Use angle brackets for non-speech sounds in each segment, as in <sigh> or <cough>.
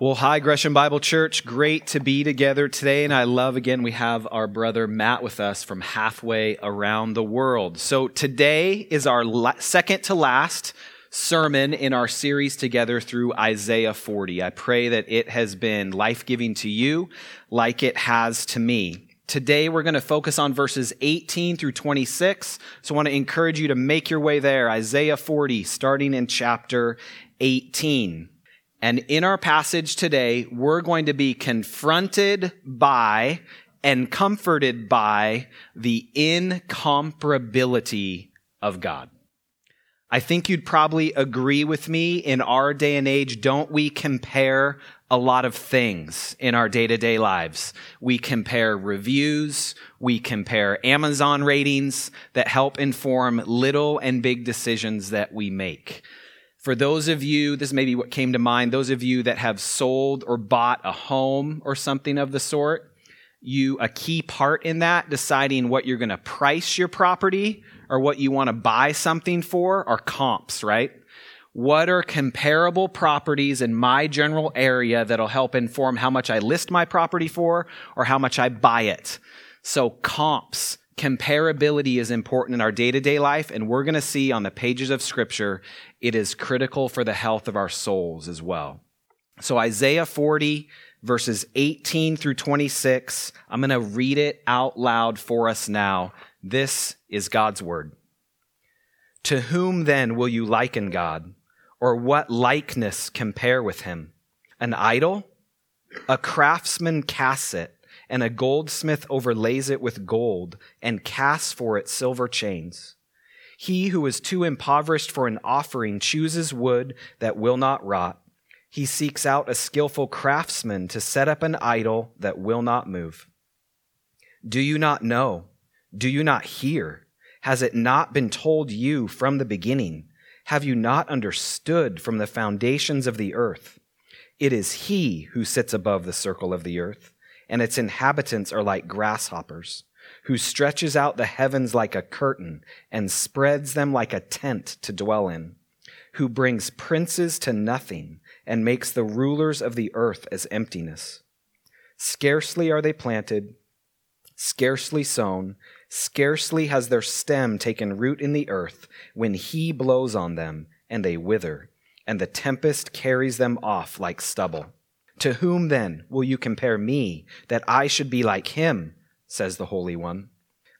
Well, hi, Gresham Bible Church. Great to be together today. And I love again, we have our brother Matt with us from halfway around the world. So today is our la- second to last sermon in our series together through Isaiah 40. I pray that it has been life giving to you like it has to me. Today, we're going to focus on verses 18 through 26. So I want to encourage you to make your way there. Isaiah 40, starting in chapter 18. And in our passage today, we're going to be confronted by and comforted by the incomparability of God. I think you'd probably agree with me in our day and age, don't we compare a lot of things in our day to day lives? We compare reviews, we compare Amazon ratings that help inform little and big decisions that we make. For those of you, this may be what came to mind, those of you that have sold or bought a home or something of the sort, you a key part in that deciding what you're going to price your property or what you want to buy something for are comps, right? What are comparable properties in my general area that'll help inform how much I list my property for or how much I buy it? So comps comparability is important in our day to day life, and we're going to see on the pages of Scripture it is critical for the health of our souls as well. So, Isaiah 40, verses 18 through 26, I'm going to read it out loud for us now. This is God's word. To whom then will you liken God? Or what likeness compare with him? An idol? A craftsman casts it and a goldsmith overlays it with gold and casts for it silver chains. He who is too impoverished for an offering chooses wood that will not rot. He seeks out a skillful craftsman to set up an idol that will not move. Do you not know? Do you not hear? Has it not been told you from the beginning? Have you not understood from the foundations of the earth? It is He who sits above the circle of the earth and its inhabitants are like grasshoppers, who stretches out the heavens like a curtain and spreads them like a tent to dwell in, who brings princes to nothing and makes the rulers of the earth as emptiness. Scarcely are they planted, scarcely sown, scarcely has their stem taken root in the earth when he blows on them and they wither, and the tempest carries them off like stubble. To whom then will you compare me, that I should be like him? says the Holy One.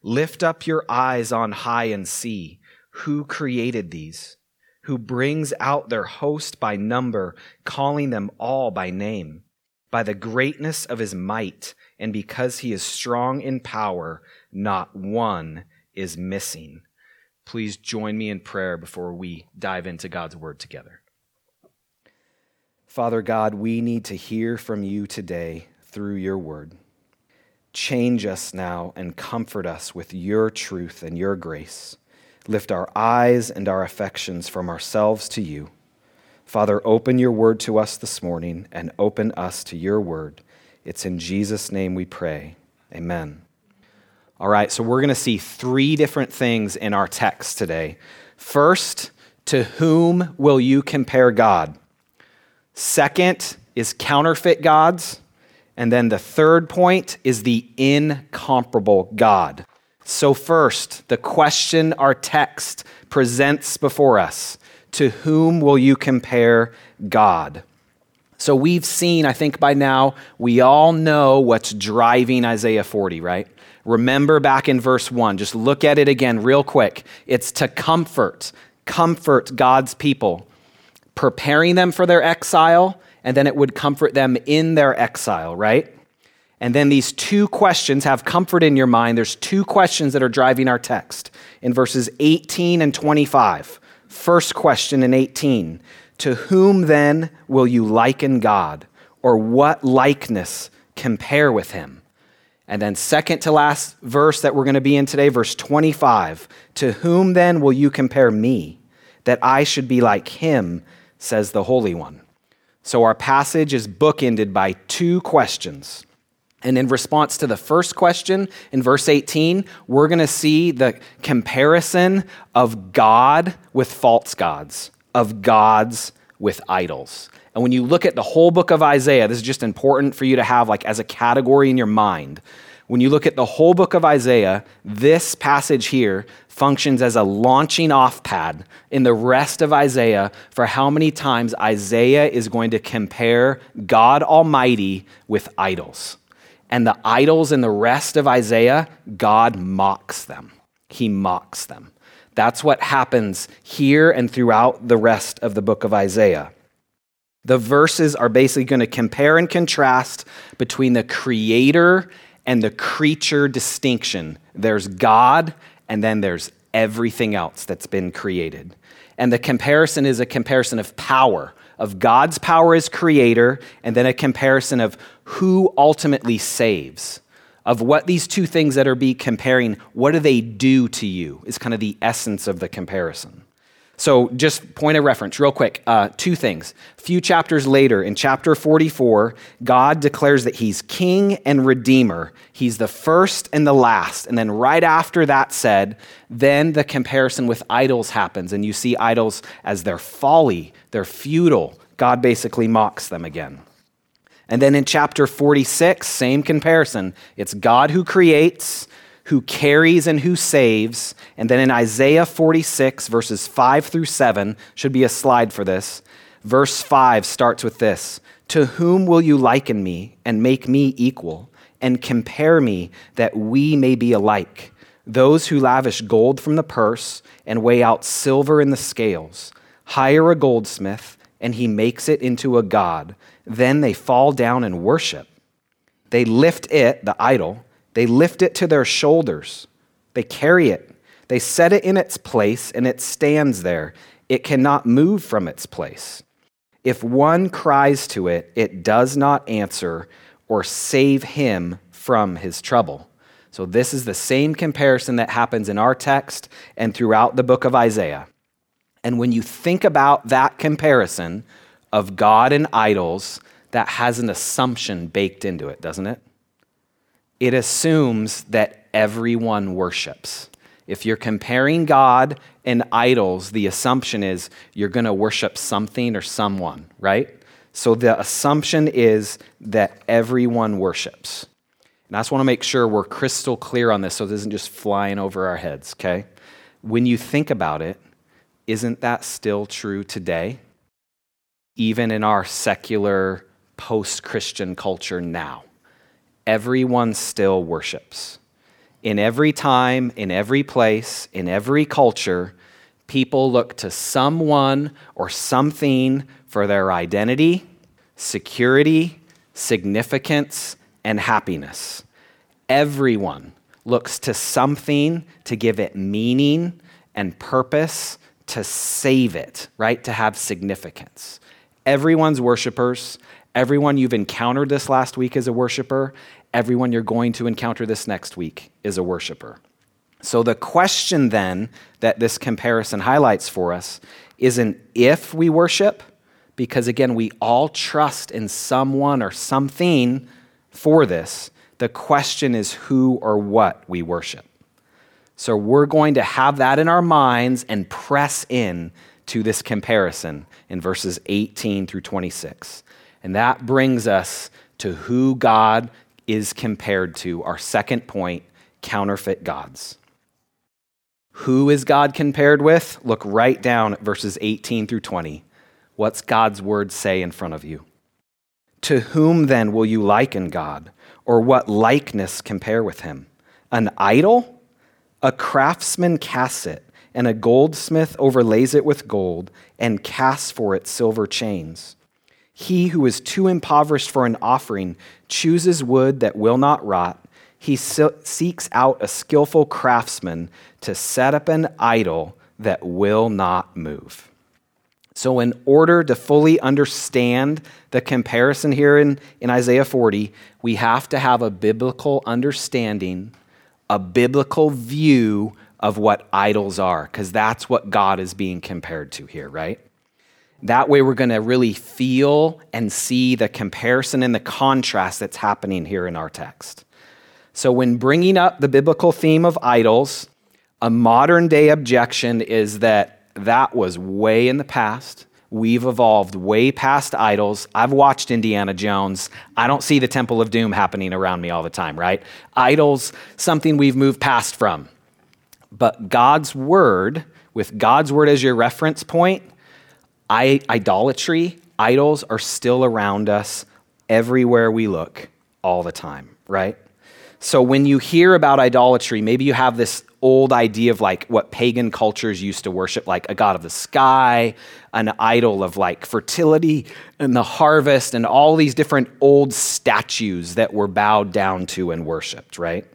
Lift up your eyes on high and see who created these, who brings out their host by number, calling them all by name. By the greatness of his might, and because he is strong in power, not one is missing. Please join me in prayer before we dive into God's word together. Father God, we need to hear from you today through your word. Change us now and comfort us with your truth and your grace. Lift our eyes and our affections from ourselves to you. Father, open your word to us this morning and open us to your word. It's in Jesus' name we pray. Amen. All right, so we're going to see three different things in our text today. First, to whom will you compare God? Second is counterfeit gods. And then the third point is the incomparable God. So, first, the question our text presents before us To whom will you compare God? So, we've seen, I think by now, we all know what's driving Isaiah 40, right? Remember back in verse 1, just look at it again real quick. It's to comfort, comfort God's people preparing them for their exile, and then it would comfort them in their exile, right? And then these two questions have comfort in your mind. There's two questions that are driving our text in verses 18 and 25. First question in 18 To whom then will you liken God, or what likeness compare with him? And then, second to last verse that we're going to be in today, verse 25 To whom then will you compare me, that I should be like him? Says the Holy One. So our passage is bookended by two questions. And in response to the first question in verse 18, we're going to see the comparison of God with false gods, of gods with idols. And when you look at the whole book of Isaiah, this is just important for you to have like as a category in your mind. When you look at the whole book of Isaiah, this passage here functions as a launching off pad in the rest of Isaiah for how many times Isaiah is going to compare God Almighty with idols. And the idols in the rest of Isaiah, God mocks them. He mocks them. That's what happens here and throughout the rest of the book of Isaiah. The verses are basically going to compare and contrast between the creator and the creature distinction. There's God, and then there's everything else that's been created. And the comparison is a comparison of power, of God's power as creator, and then a comparison of who ultimately saves of what these two things that are be comparing, what do they do to you, is kind of the essence of the comparison. So, just point of reference, real quick. Uh, two things. A few chapters later, in chapter 44, God declares that He's King and Redeemer. He's the first and the last. And then, right after that said, then the comparison with idols happens, and you see idols as their folly, they're futile. God basically mocks them again. And then in chapter 46, same comparison. It's God who creates, who carries, and who saves. And then in Isaiah 46, verses 5 through 7, should be a slide for this. Verse 5 starts with this To whom will you liken me and make me equal, and compare me that we may be alike? Those who lavish gold from the purse and weigh out silver in the scales. Hire a goldsmith, and he makes it into a god then they fall down and worship. They lift it, the idol, they lift it to their shoulders. They carry it. They set it in its place, and it stands there. It cannot move from its place. If one cries to it, it does not answer or save him from his trouble. So, this is the same comparison that happens in our text and throughout the book of Isaiah. And when you think about that comparison, of God and idols that has an assumption baked into it, doesn't it? It assumes that everyone worships. If you're comparing God and idols, the assumption is you're going to worship something or someone, right? So the assumption is that everyone worships. And I just want to make sure we're crystal clear on this so it isn't just flying over our heads, okay? When you think about it, isn't that still true today? even in our secular post Christian culture now. Everyone still worships. In every time, in every place, in every culture, people look to someone or something for their identity, security, significance, and happiness. Everyone looks to something to give it meaning and purpose, to save it, right? To have significance. Everyone's worshipers. Everyone you've encountered this last week as a worshiper. Everyone you're going to encounter this next week is a worshiper. So, the question then that this comparison highlights for us isn't if we worship, because again, we all trust in someone or something for this. The question is who or what we worship. So, we're going to have that in our minds and press in to this comparison in verses 18 through 26. And that brings us to who God is compared to, our second point counterfeit gods. Who is God compared with? Look right down at verses 18 through 20. What's God's word say in front of you? To whom then will you liken God, or what likeness compare with him? An idol? A craftsman casts it and a goldsmith overlays it with gold and casts for it silver chains. He who is too impoverished for an offering chooses wood that will not rot. He seeks out a skillful craftsman to set up an idol that will not move. So, in order to fully understand the comparison here in, in Isaiah 40, we have to have a biblical understanding, a biblical view of what idols are, because that's what God is being compared to here, right? That way, we're going to really feel and see the comparison and the contrast that's happening here in our text. So, when bringing up the biblical theme of idols, a modern day objection is that that was way in the past. we've evolved way past idols. I've watched Indiana Jones. I don't see the Temple of Doom happening around me all the time, right? Idols, something we've moved past from. But God's word, with God's word as your reference point, I, idolatry, idols are still around us everywhere we look all the time, right? So when you hear about idolatry, maybe you have this old idea of like what pagan cultures used to worship, like a god of the sky, an idol of like fertility and the harvest, and all these different old statues that were bowed down to and worshiped, right?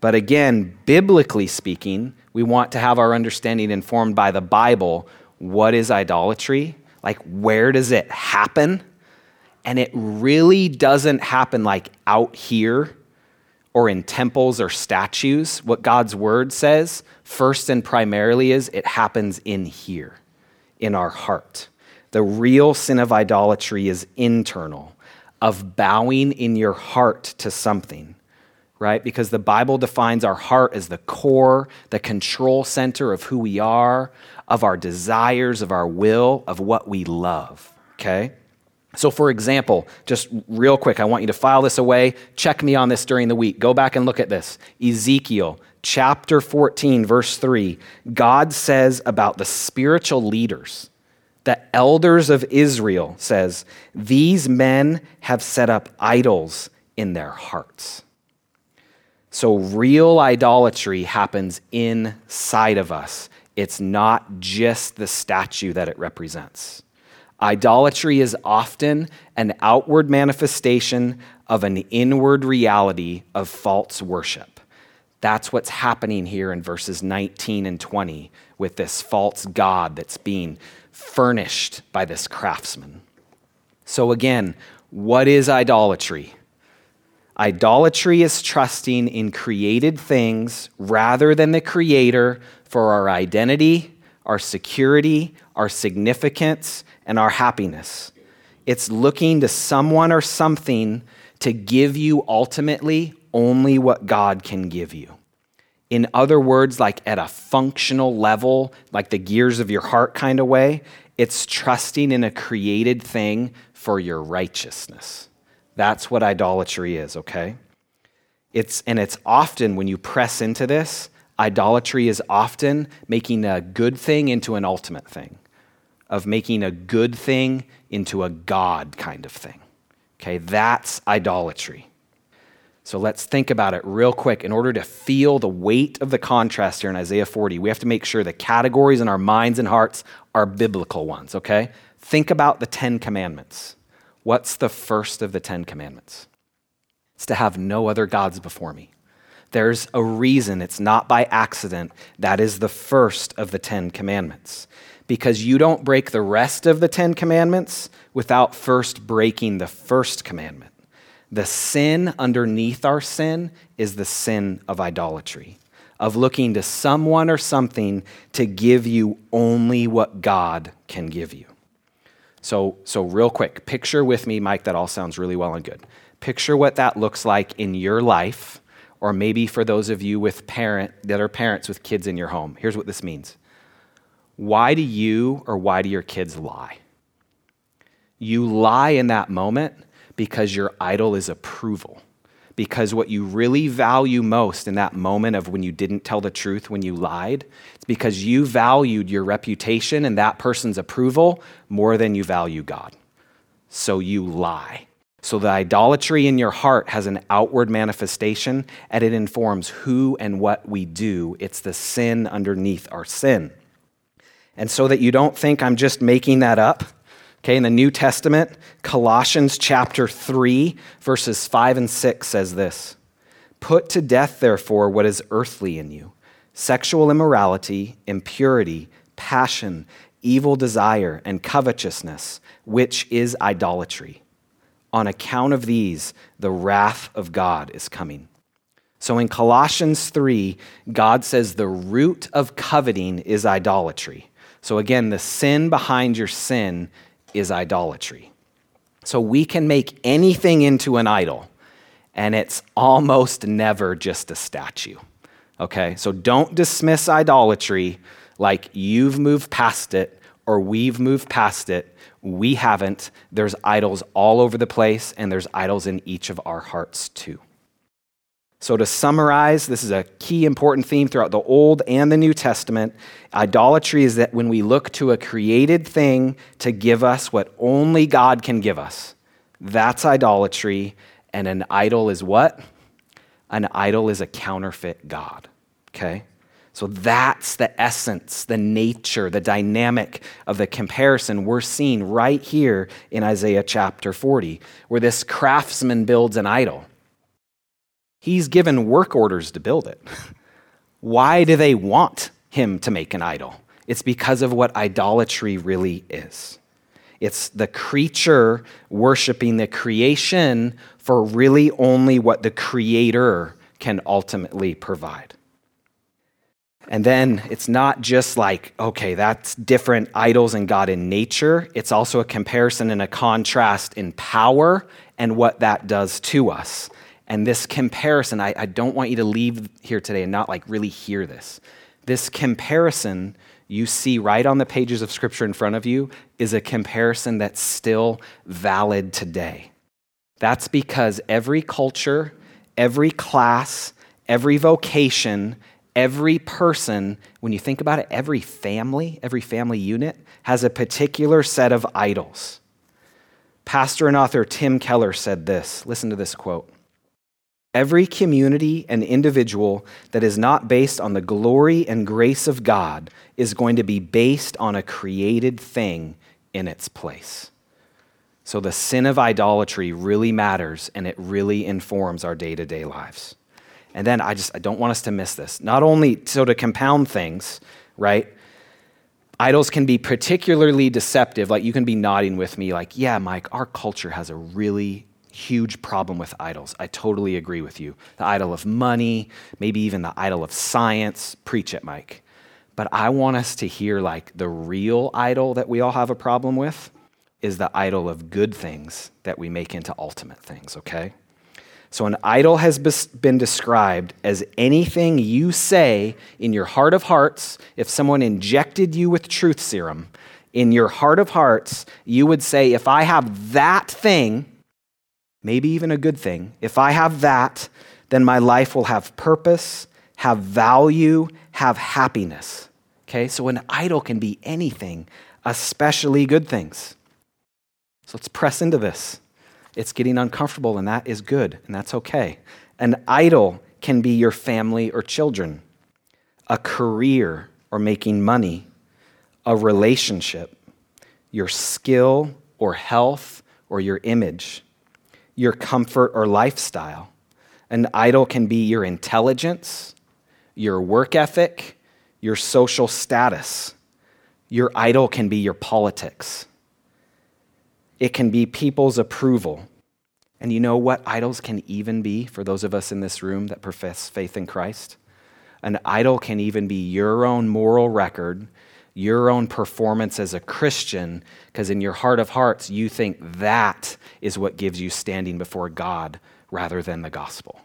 But again, biblically speaking, we want to have our understanding informed by the Bible. What is idolatry? Like, where does it happen? And it really doesn't happen like out here or in temples or statues. What God's word says, first and primarily, is it happens in here, in our heart. The real sin of idolatry is internal, of bowing in your heart to something right? Because the Bible defines our heart as the core, the control center of who we are, of our desires, of our will, of what we love, okay? So, for example, just real quick, I want you to file this away. Check me on this during the week. Go back and look at this. Ezekiel chapter 14, verse 3. God says about the spiritual leaders, the elders of Israel, says, These men have set up idols in their hearts. So, real idolatry happens inside of us. It's not just the statue that it represents. Idolatry is often an outward manifestation of an inward reality of false worship. That's what's happening here in verses 19 and 20 with this false God that's being furnished by this craftsman. So, again, what is idolatry? Idolatry is trusting in created things rather than the Creator for our identity, our security, our significance, and our happiness. It's looking to someone or something to give you ultimately only what God can give you. In other words, like at a functional level, like the gears of your heart kind of way, it's trusting in a created thing for your righteousness. That's what idolatry is, okay? It's, and it's often, when you press into this, idolatry is often making a good thing into an ultimate thing, of making a good thing into a God kind of thing. Okay, that's idolatry. So let's think about it real quick. In order to feel the weight of the contrast here in Isaiah 40, we have to make sure the categories in our minds and hearts are biblical ones, okay? Think about the Ten Commandments. What's the first of the Ten Commandments? It's to have no other gods before me. There's a reason, it's not by accident. That is the first of the Ten Commandments. Because you don't break the rest of the Ten Commandments without first breaking the first commandment. The sin underneath our sin is the sin of idolatry, of looking to someone or something to give you only what God can give you. So, so real quick, picture with me, Mike, that all sounds really well and good. Picture what that looks like in your life, or maybe for those of you with parent that are parents with kids in your home. Here's what this means. Why do you or why do your kids lie? You lie in that moment because your idol is approval because what you really value most in that moment of when you didn't tell the truth, when you lied, it's because you valued your reputation and that person's approval more than you value God. So you lie. So the idolatry in your heart has an outward manifestation and it informs who and what we do. It's the sin underneath our sin. And so that you don't think I'm just making that up, Okay, in the New Testament, Colossians chapter 3, verses 5 and 6 says this Put to death, therefore, what is earthly in you sexual immorality, impurity, passion, evil desire, and covetousness, which is idolatry. On account of these, the wrath of God is coming. So in Colossians 3, God says the root of coveting is idolatry. So again, the sin behind your sin is idolatry. So we can make anything into an idol, and it's almost never just a statue. Okay, so don't dismiss idolatry like you've moved past it or we've moved past it. We haven't. There's idols all over the place, and there's idols in each of our hearts too. So, to summarize, this is a key important theme throughout the Old and the New Testament. Idolatry is that when we look to a created thing to give us what only God can give us, that's idolatry. And an idol is what? An idol is a counterfeit God. Okay? So that's the essence, the nature, the dynamic of the comparison we're seeing right here in Isaiah chapter 40, where this craftsman builds an idol. He's given work orders to build it. <laughs> Why do they want him to make an idol? It's because of what idolatry really is. It's the creature worshiping the creation for really only what the creator can ultimately provide. And then it's not just like, okay, that's different idols and God in nature. It's also a comparison and a contrast in power and what that does to us. And this comparison, I, I don't want you to leave here today and not like really hear this. This comparison you see right on the pages of Scripture in front of you is a comparison that's still valid today. That's because every culture, every class, every vocation, every person, when you think about it, every family, every family unit has a particular set of idols. Pastor and author Tim Keller said this. Listen to this quote Every community and individual that is not based on the glory and grace of God is going to be based on a created thing in its place. So the sin of idolatry really matters and it really informs our day to day lives. And then I just I don't want us to miss this. Not only so to compound things, right? Idols can be particularly deceptive. Like you can be nodding with me, like, yeah, Mike, our culture has a really huge problem with idols. I totally agree with you. The idol of money, maybe even the idol of science. Preach it, Mike. But I want us to hear like the real idol that we all have a problem with is the idol of good things that we make into ultimate things, okay? So, an idol has been described as anything you say in your heart of hearts. If someone injected you with truth serum, in your heart of hearts, you would say, If I have that thing, maybe even a good thing, if I have that, then my life will have purpose, have value, have happiness. Okay, so an idol can be anything, especially good things. So let's press into this. It's getting uncomfortable, and that is good, and that's okay. An idol can be your family or children, a career or making money, a relationship, your skill or health or your image your comfort or lifestyle. An idol can be your intelligence, your work ethic, your social status. Your idol can be your politics. It can be people's approval. And you know what idols can even be for those of us in this room that profess faith in Christ? An idol can even be your own moral record your own performance as a Christian, because in your heart of hearts, you think that is what gives you standing before God rather than the gospel.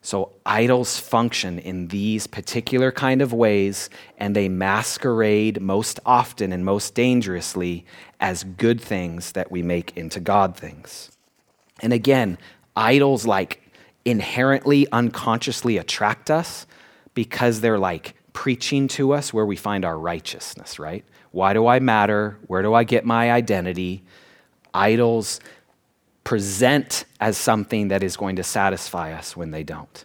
So idols function in these particular kind of ways, and they masquerade most often and most dangerously as good things that we make into God things. And again, idols like inherently unconsciously attract us because they're like preaching to us where we find our righteousness, right? Why do I matter? Where do I get my identity? Idols present as something that is going to satisfy us when they don't.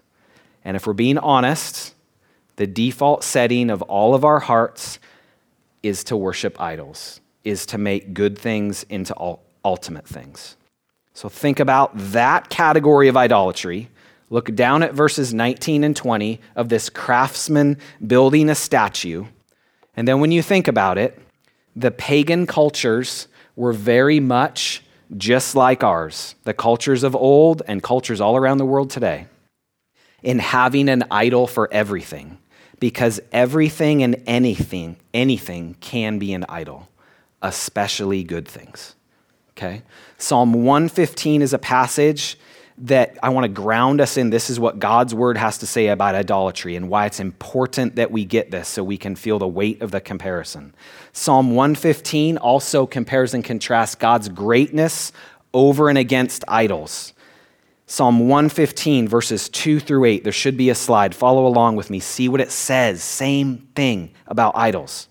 And if we're being honest, the default setting of all of our hearts is to worship idols, is to make good things into ultimate things. So think about that category of idolatry Look down at verses 19 and 20 of this craftsman building a statue. And then when you think about it, the pagan cultures were very much just like ours, the cultures of old and cultures all around the world today, in having an idol for everything, because everything and anything, anything can be an idol, especially good things. Okay? Psalm 115 is a passage that I want to ground us in this is what God's word has to say about idolatry and why it's important that we get this so we can feel the weight of the comparison. Psalm 115 also compares and contrasts God's greatness over and against idols. Psalm 115, verses 2 through 8. There should be a slide. Follow along with me. See what it says. Same thing about idols.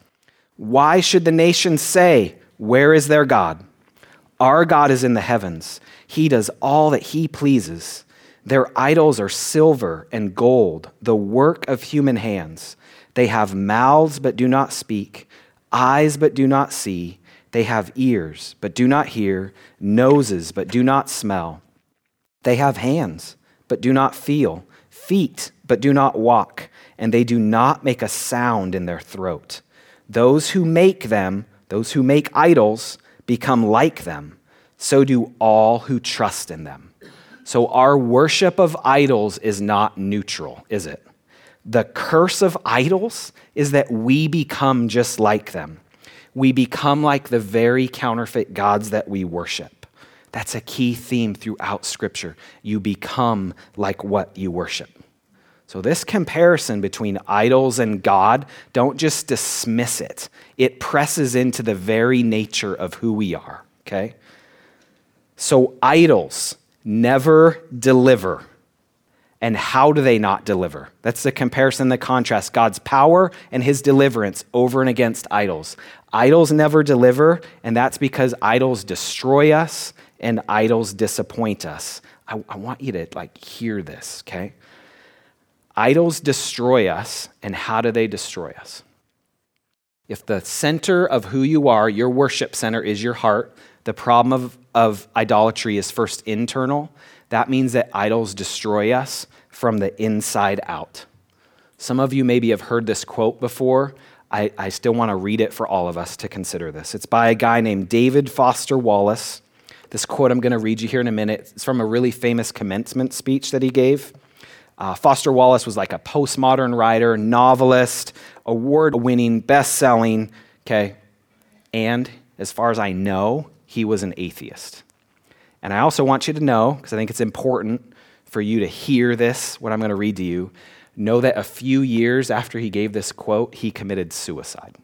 Why should the nations say, Where is their God? Our God is in the heavens. He does all that he pleases. Their idols are silver and gold, the work of human hands. They have mouths but do not speak, eyes but do not see. They have ears but do not hear, noses but do not smell. They have hands but do not feel, feet but do not walk, and they do not make a sound in their throat. Those who make them, those who make idols, become like them. So do all who trust in them. So our worship of idols is not neutral, is it? The curse of idols is that we become just like them. We become like the very counterfeit gods that we worship. That's a key theme throughout Scripture. You become like what you worship. So, this comparison between idols and God, don't just dismiss it. It presses into the very nature of who we are, okay? So, idols never deliver. And how do they not deliver? That's the comparison, the contrast God's power and his deliverance over and against idols. Idols never deliver, and that's because idols destroy us and idols disappoint us. I, I want you to like hear this, okay? Idols destroy us, and how do they destroy us? If the center of who you are, your worship center is your heart, the problem of, of idolatry is first internal. That means that idols destroy us from the inside out. Some of you maybe have heard this quote before. I, I still want to read it for all of us to consider this. It's by a guy named David Foster Wallace. This quote I'm going to read you here in a minute. It's from a really famous commencement speech that he gave. Uh, Foster Wallace was like a postmodern writer, novelist, award winning, best selling, okay? And as far as I know, he was an atheist. And I also want you to know, because I think it's important for you to hear this, what I'm going to read to you, know that a few years after he gave this quote, he committed suicide.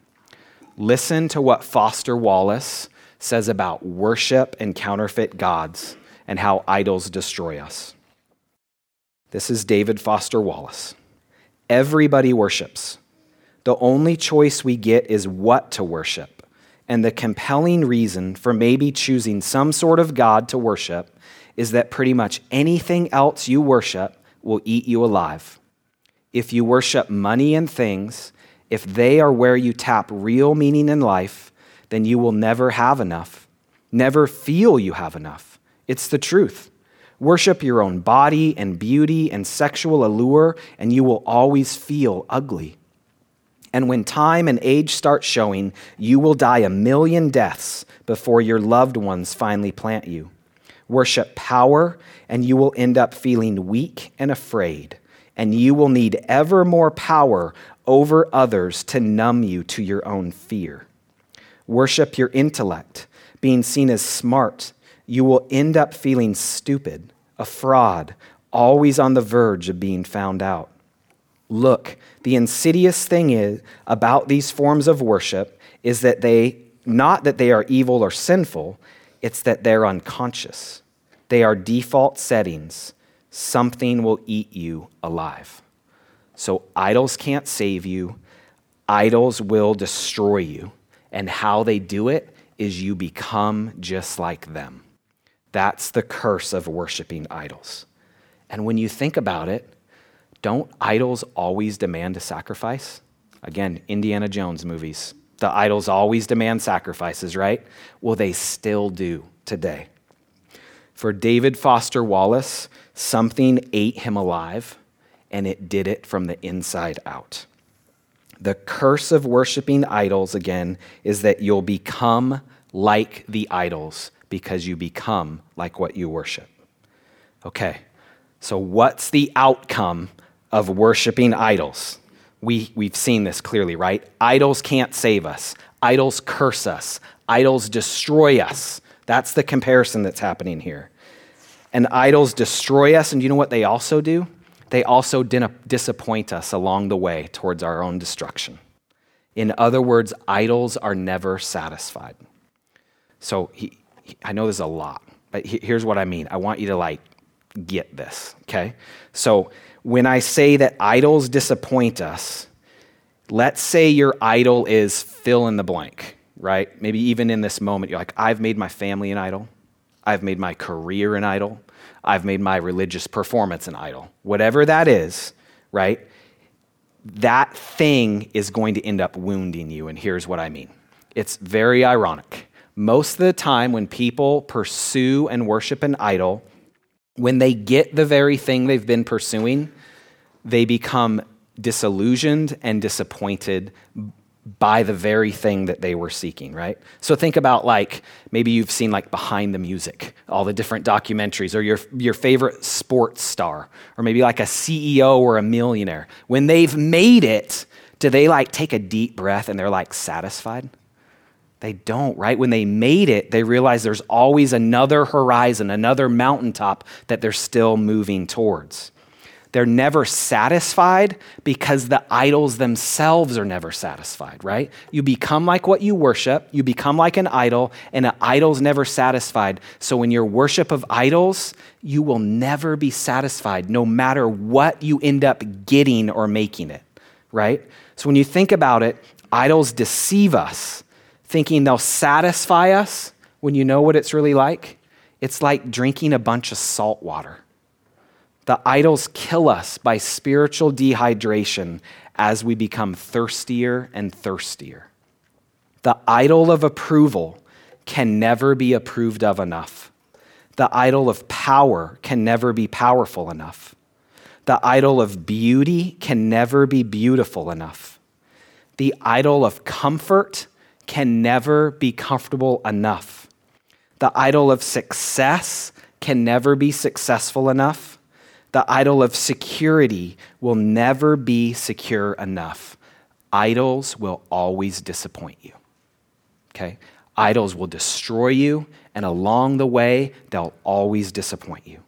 Listen to what Foster Wallace says about worship and counterfeit gods and how idols destroy us. This is David Foster Wallace. Everybody worships. The only choice we get is what to worship. And the compelling reason for maybe choosing some sort of God to worship is that pretty much anything else you worship will eat you alive. If you worship money and things, if they are where you tap real meaning in life, then you will never have enough, never feel you have enough. It's the truth. Worship your own body and beauty and sexual allure, and you will always feel ugly. And when time and age start showing, you will die a million deaths before your loved ones finally plant you. Worship power, and you will end up feeling weak and afraid, and you will need ever more power over others to numb you to your own fear. Worship your intellect, being seen as smart you will end up feeling stupid, a fraud, always on the verge of being found out. Look, the insidious thing is about these forms of worship is that they not that they are evil or sinful, it's that they're unconscious. They are default settings. Something will eat you alive. So idols can't save you. Idols will destroy you. And how they do it is you become just like them. That's the curse of worshiping idols. And when you think about it, don't idols always demand a sacrifice? Again, Indiana Jones movies. The idols always demand sacrifices, right? Well, they still do today. For David Foster Wallace, something ate him alive, and it did it from the inside out. The curse of worshiping idols, again, is that you'll become like the idols because you become like what you worship. Okay, so what's the outcome of worshiping idols? We, we've seen this clearly, right? Idols can't save us, idols curse us, idols destroy us. That's the comparison that's happening here. And idols destroy us. And you know what they also do? They also disappoint us along the way towards our own destruction. In other words, idols are never satisfied. So he, he, I know there's a lot, but he, here's what I mean. I want you to like get this, okay? So when I say that idols disappoint us, let's say your idol is fill in the blank, right? Maybe even in this moment, you're like, I've made my family an idol. I've made my career an idol. I've made my religious performance an idol. Whatever that is, right? That thing is going to end up wounding you. And here's what I mean it's very ironic. Most of the time, when people pursue and worship an idol, when they get the very thing they've been pursuing, they become disillusioned and disappointed by the very thing that they were seeking, right? So think about like maybe you've seen like behind the music, all the different documentaries, or your, your favorite sports star, or maybe like a CEO or a millionaire. When they've made it, do they like take a deep breath and they're like satisfied? They don't, right? When they made it, they realize there's always another horizon, another mountaintop that they're still moving towards. They're never satisfied because the idols themselves are never satisfied, right? You become like what you worship, you become like an idol, and an idol's never satisfied. So in your worship of idols, you will never be satisfied no matter what you end up getting or making it, right? So when you think about it, idols deceive us, thinking they'll satisfy us when you know what it's really like. It's like drinking a bunch of salt water the idols kill us by spiritual dehydration as we become thirstier and thirstier. The idol of approval can never be approved of enough. The idol of power can never be powerful enough. The idol of beauty can never be beautiful enough. The idol of comfort can never be comfortable enough. The idol of success can never be successful enough. The idol of security will never be secure enough. Idols will always disappoint you. Okay? Idols will destroy you, and along the way, they'll always disappoint you.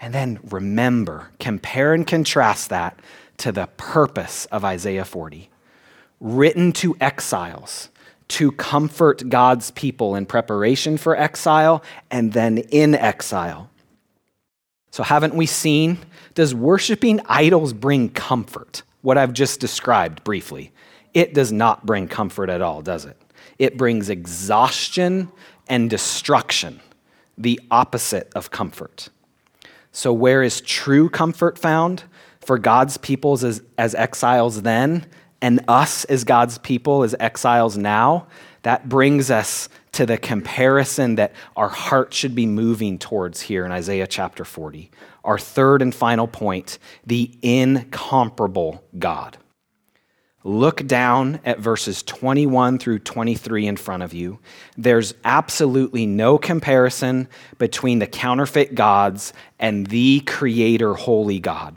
And then remember, compare and contrast that to the purpose of Isaiah 40. Written to exiles to comfort God's people in preparation for exile and then in exile. So, haven't we seen? Does worshiping idols bring comfort? What I've just described briefly. It does not bring comfort at all, does it? It brings exhaustion and destruction, the opposite of comfort. So, where is true comfort found for God's peoples as, as exiles then, and us as God's people as exiles now? That brings us to the comparison that our heart should be moving towards here in Isaiah chapter 40. Our third and final point the incomparable God. Look down at verses 21 through 23 in front of you. There's absolutely no comparison between the counterfeit gods and the creator, holy God.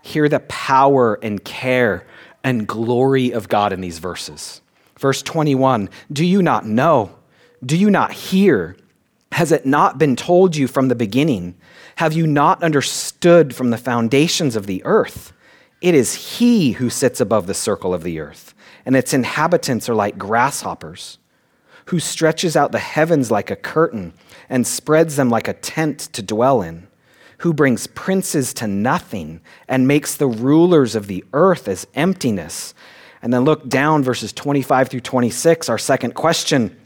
Hear the power and care and glory of God in these verses. Verse 21 Do you not know? Do you not hear? Has it not been told you from the beginning? Have you not understood from the foundations of the earth? It is He who sits above the circle of the earth, and its inhabitants are like grasshoppers, who stretches out the heavens like a curtain and spreads them like a tent to dwell in, who brings princes to nothing and makes the rulers of the earth as emptiness. And then look down verses 25 through 26, our second question.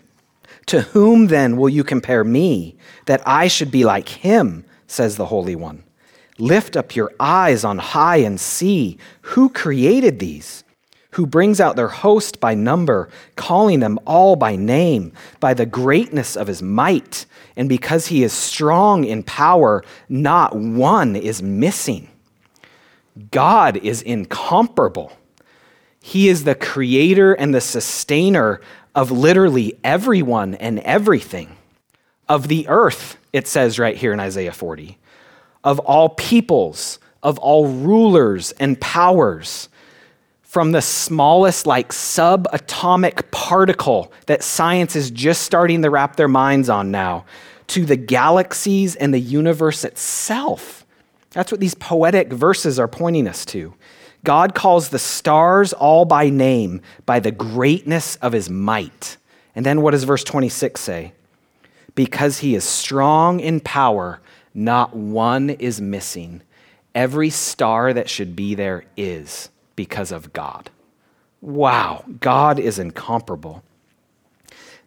To whom then will you compare me, that I should be like him, says the Holy One? Lift up your eyes on high and see who created these, who brings out their host by number, calling them all by name, by the greatness of his might. And because he is strong in power, not one is missing. God is incomparable. He is the creator and the sustainer of literally everyone and everything, of the earth, it says right here in Isaiah 40, of all peoples, of all rulers and powers, from the smallest, like subatomic particle that science is just starting to wrap their minds on now, to the galaxies and the universe itself. That's what these poetic verses are pointing us to. God calls the stars all by name by the greatness of his might. And then what does verse 26 say? Because he is strong in power, not one is missing. Every star that should be there is because of God. Wow, God is incomparable.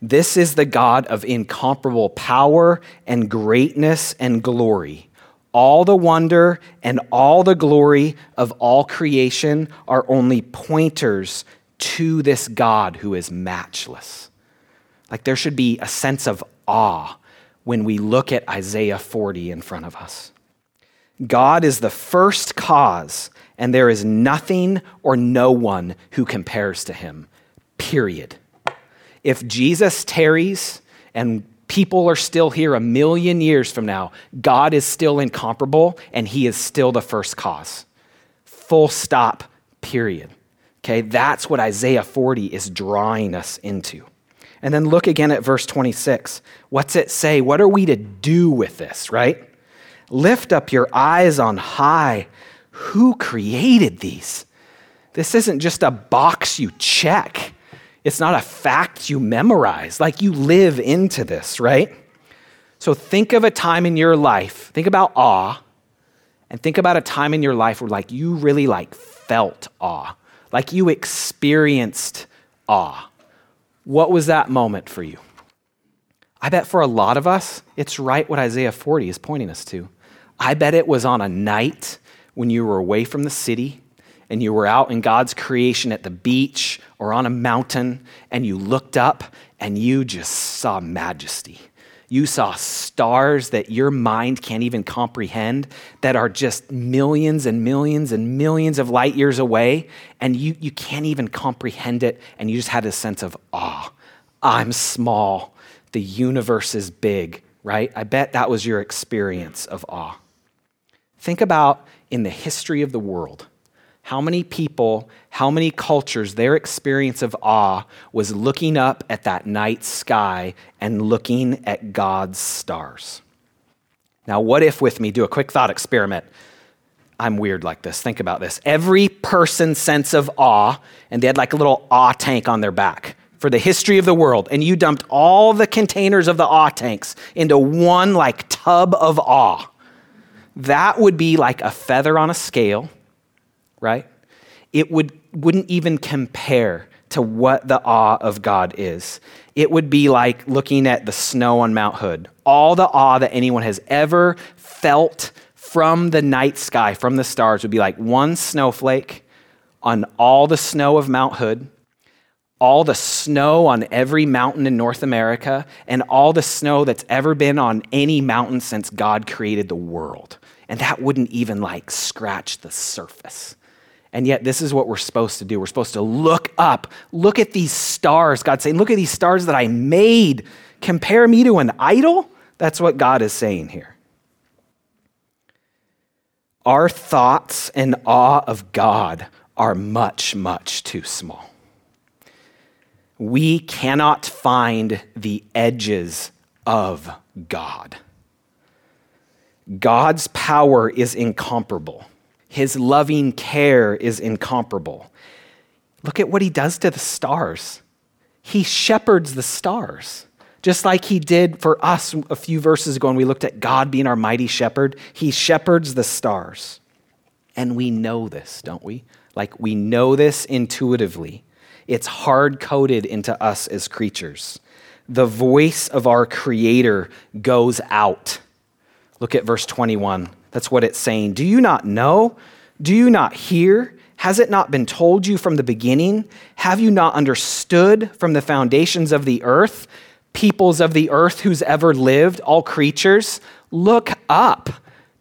This is the God of incomparable power and greatness and glory. All the wonder and all the glory of all creation are only pointers to this God who is matchless. Like there should be a sense of awe when we look at Isaiah 40 in front of us. God is the first cause, and there is nothing or no one who compares to him. Period. If Jesus tarries and people are still here a million years from now, God is still incomparable and he is still the first cause. Full stop, period. Okay, that's what Isaiah 40 is drawing us into. And then look again at verse 26. What's it say? What are we to do with this, right? Lift up your eyes on high. Who created these? This isn't just a box you check. It's not a fact you memorize. Like you live into this, right? So think of a time in your life. Think about awe and think about a time in your life where like you really like felt awe. Like you experienced awe. What was that moment for you? I bet for a lot of us, it's right what Isaiah 40 is pointing us to. I bet it was on a night when you were away from the city and you were out in God's creation at the beach or on a mountain and you looked up and you just saw majesty. You saw stars that your mind can't even comprehend that are just millions and millions and millions of light years away, and you, you can't even comprehend it, and you just had a sense of awe. I'm small. The universe is big, right? I bet that was your experience of awe. Think about in the history of the world how many people, how many cultures, their experience of awe was looking up at that night sky and looking at God's stars. Now, what if with me, do a quick thought experiment? I'm weird like this. Think about this. Every person's sense of awe, and they had like a little awe tank on their back for the history of the world, and you dumped all the containers of the awe tanks into one like tub of awe that would be like a feather on a scale, right? It would, wouldn't even compare to what the awe of God is. It would be like looking at the snow on Mount Hood. All the awe that anyone has ever felt from the night sky, from the stars, would be like one snowflake on all the snow of Mount Hood all the snow on every mountain in North America and all the snow that's ever been on any mountain since God created the world. And that wouldn't even like scratch the surface. And yet, this is what we're supposed to do. We're supposed to look up, look at these stars. God's saying, Look at these stars that I made. Compare me to an idol? That's what God is saying here. Our thoughts and awe of God are much, much too small we cannot find the edges of God. God's power is incomparable. His loving care is incomparable. Look at what he does to the stars. He shepherds the stars, just like he did for us a few verses ago when we looked at God being our mighty shepherd. He shepherds the stars. And we know this, don't we? Like we know this intuitively. It's hard coded into us as creatures. The voice of our Creator goes out. Look at verse 21. That's what it's saying. Do you not know? Do you not hear? Has it not been told you from the beginning? Have you not understood from the foundations of the earth? Peoples of the earth who's ever lived, all creatures, look up.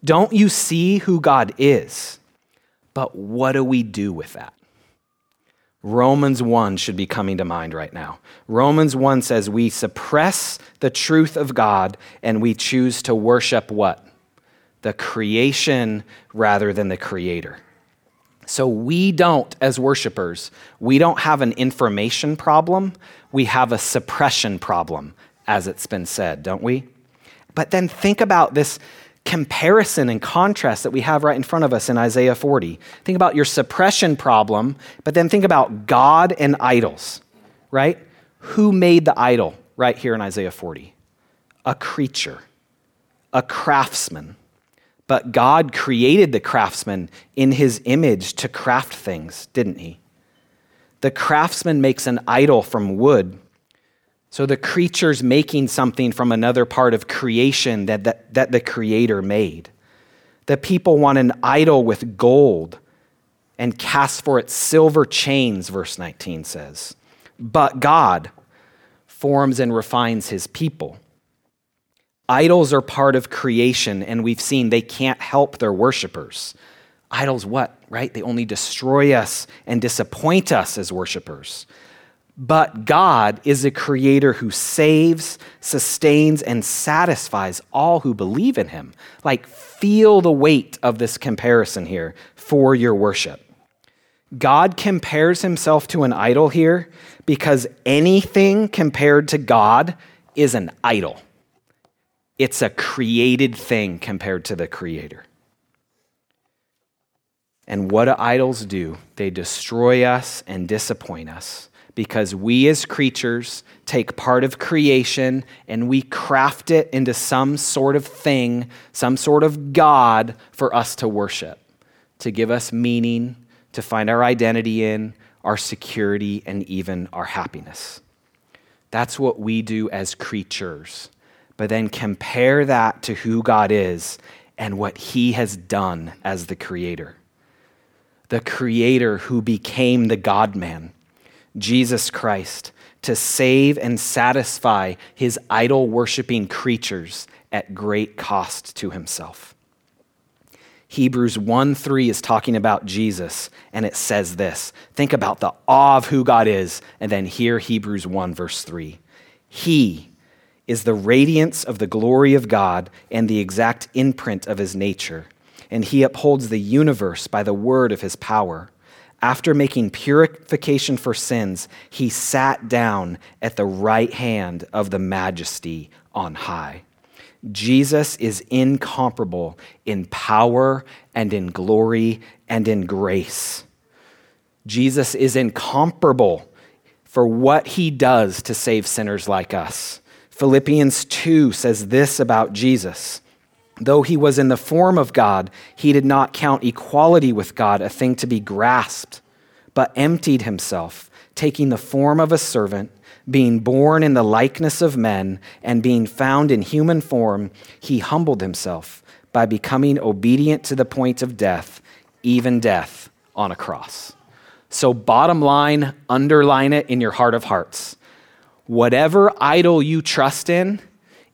Don't you see who God is? But what do we do with that? Romans 1 should be coming to mind right now. Romans 1 says we suppress the truth of God and we choose to worship what? The creation rather than the creator. So we don't, as worshipers, we don't have an information problem, we have a suppression problem, as it's been said, don't we? But then think about this comparison and contrast that we have right in front of us in Isaiah 40. Think about your suppression problem, but then think about God and idols, right? Who made the idol right here in Isaiah 40? A creature, a craftsman. But God created the craftsman in his image to craft things, didn't he? The craftsman makes an idol from wood so the creature's making something from another part of creation that, that, that the creator made. The people want an idol with gold and cast for it silver chains, verse 19 says. But God forms and refines his people. Idols are part of creation, and we've seen they can't help their worshipers. Idols, what, right? They only destroy us and disappoint us as worshipers. But God is a creator who saves, sustains, and satisfies all who believe in him. Like, feel the weight of this comparison here for your worship. God compares himself to an idol here because anything compared to God is an idol. It's a created thing compared to the creator. And what do idols do? They destroy us and disappoint us because we as creatures take part of creation and we craft it into some sort of thing, some sort of God for us to worship, to give us meaning, to find our identity in, our security, and even our happiness. That's what we do as creatures. But then compare that to who God is and what He has done as the Creator. The Creator who became the God man Jesus Christ to save and satisfy his idol worshiping creatures at great cost to himself. Hebrews 1 3 is talking about Jesus, and it says this. Think about the awe of who God is, and then hear Hebrews 1 verse 3. He is the radiance of the glory of God and the exact imprint of his nature, and he upholds the universe by the word of his power. After making purification for sins, he sat down at the right hand of the majesty on high. Jesus is incomparable in power and in glory and in grace. Jesus is incomparable for what he does to save sinners like us. Philippians 2 says this about Jesus Though he was in the form of God, he did not count equality with God a thing to be grasped, but emptied himself, taking the form of a servant, being born in the likeness of men, and being found in human form, he humbled himself by becoming obedient to the point of death, even death on a cross. So, bottom line, underline it in your heart of hearts. Whatever idol you trust in,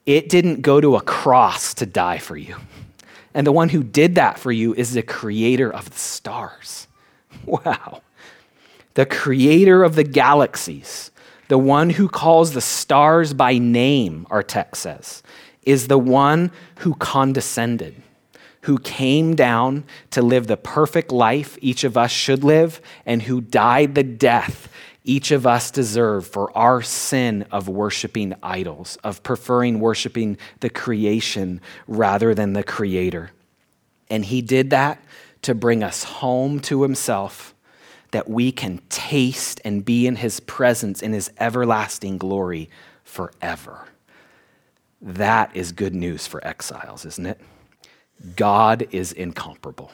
it didn't go to a cross to die for you. And the one who did that for you is the creator of the stars. <laughs> Wow. The creator of the galaxies, the one who calls the stars by name, our text says, is the one who condescended, who came down to live the perfect life each of us should live, and who died the death each of us deserve for our sin of worshiping idols, of preferring worshiping the creation rather than the creator. And he did that to bring us home to himself, that we can taste and be in his presence in his everlasting glory forever. That is good news for exiles, isn't it? God is incomparable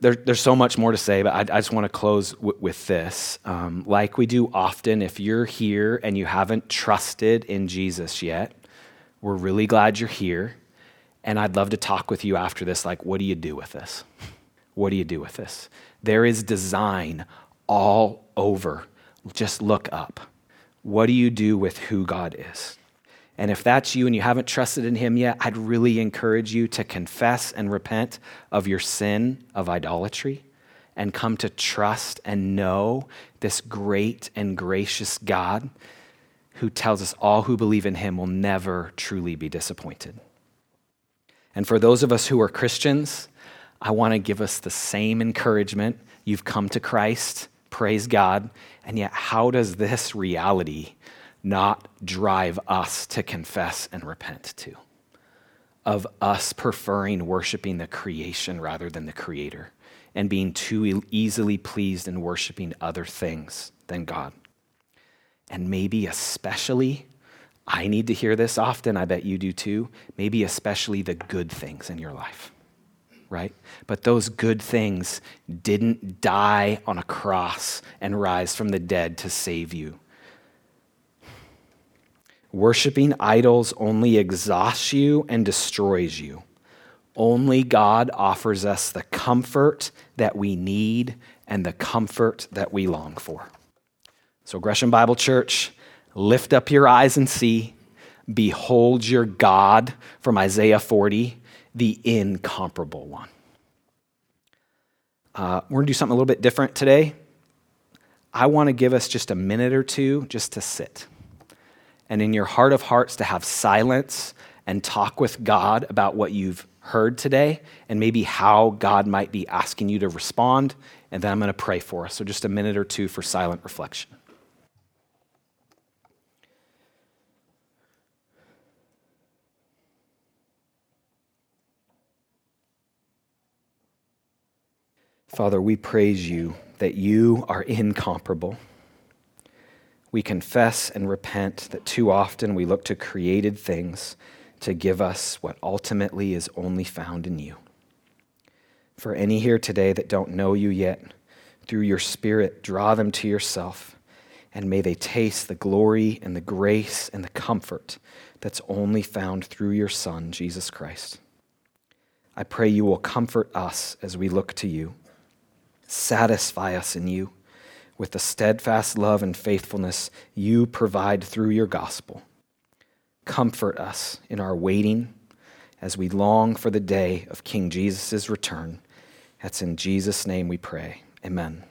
there, there's so much more to say, but I, I just want to close w- with this. Um, like we do often, if you're here and you haven't trusted in Jesus yet, we're really glad you're here. And I'd love to talk with you after this. Like, what do you do with this? What do you do with this? There is design all over. Just look up. What do you do with who God is? And if that's you and you haven't trusted in him yet, I'd really encourage you to confess and repent of your sin of idolatry and come to trust and know this great and gracious God who tells us all who believe in him will never truly be disappointed. And for those of us who are Christians, I want to give us the same encouragement. You've come to Christ, praise God, and yet how does this reality not drive us to confess and repent to? Of us preferring worshiping the creation rather than the creator and being too easily pleased in worshiping other things than God. And maybe especially, I need to hear this often, I bet you do too, maybe especially the good things in your life right? But those good things didn't die on a cross and rise from the dead to save you. Worshipping idols only exhausts you and destroys you. Only God offers us the comfort that we need and the comfort that we long for. So, Gresham Bible Church, lift up your eyes and see. Behold your God from Isaiah 40 the incomparable one. Uh, we're going to do something a little bit different today. I want to give us just a minute or two just to sit. And in your heart of hearts, to have silence and talk with God about what you've heard today and maybe how God might be asking you to respond. And then I'm going to pray for us. So, just a minute or two for silent reflection. Father, we praise you that you are incomparable. We confess and repent that too often we look to created things to give us what ultimately is only found in you. For any here today that don't know you yet, through your Spirit, draw them to yourself, and may they taste the glory and the grace and the comfort that's only found through your Son, Jesus Christ. I pray you will comfort us as we look to you. Satisfy us in you with the steadfast love and faithfulness you provide through your gospel. Comfort us in our waiting as we long for the day of King Jesus' return. That's in Jesus' name we pray. Amen.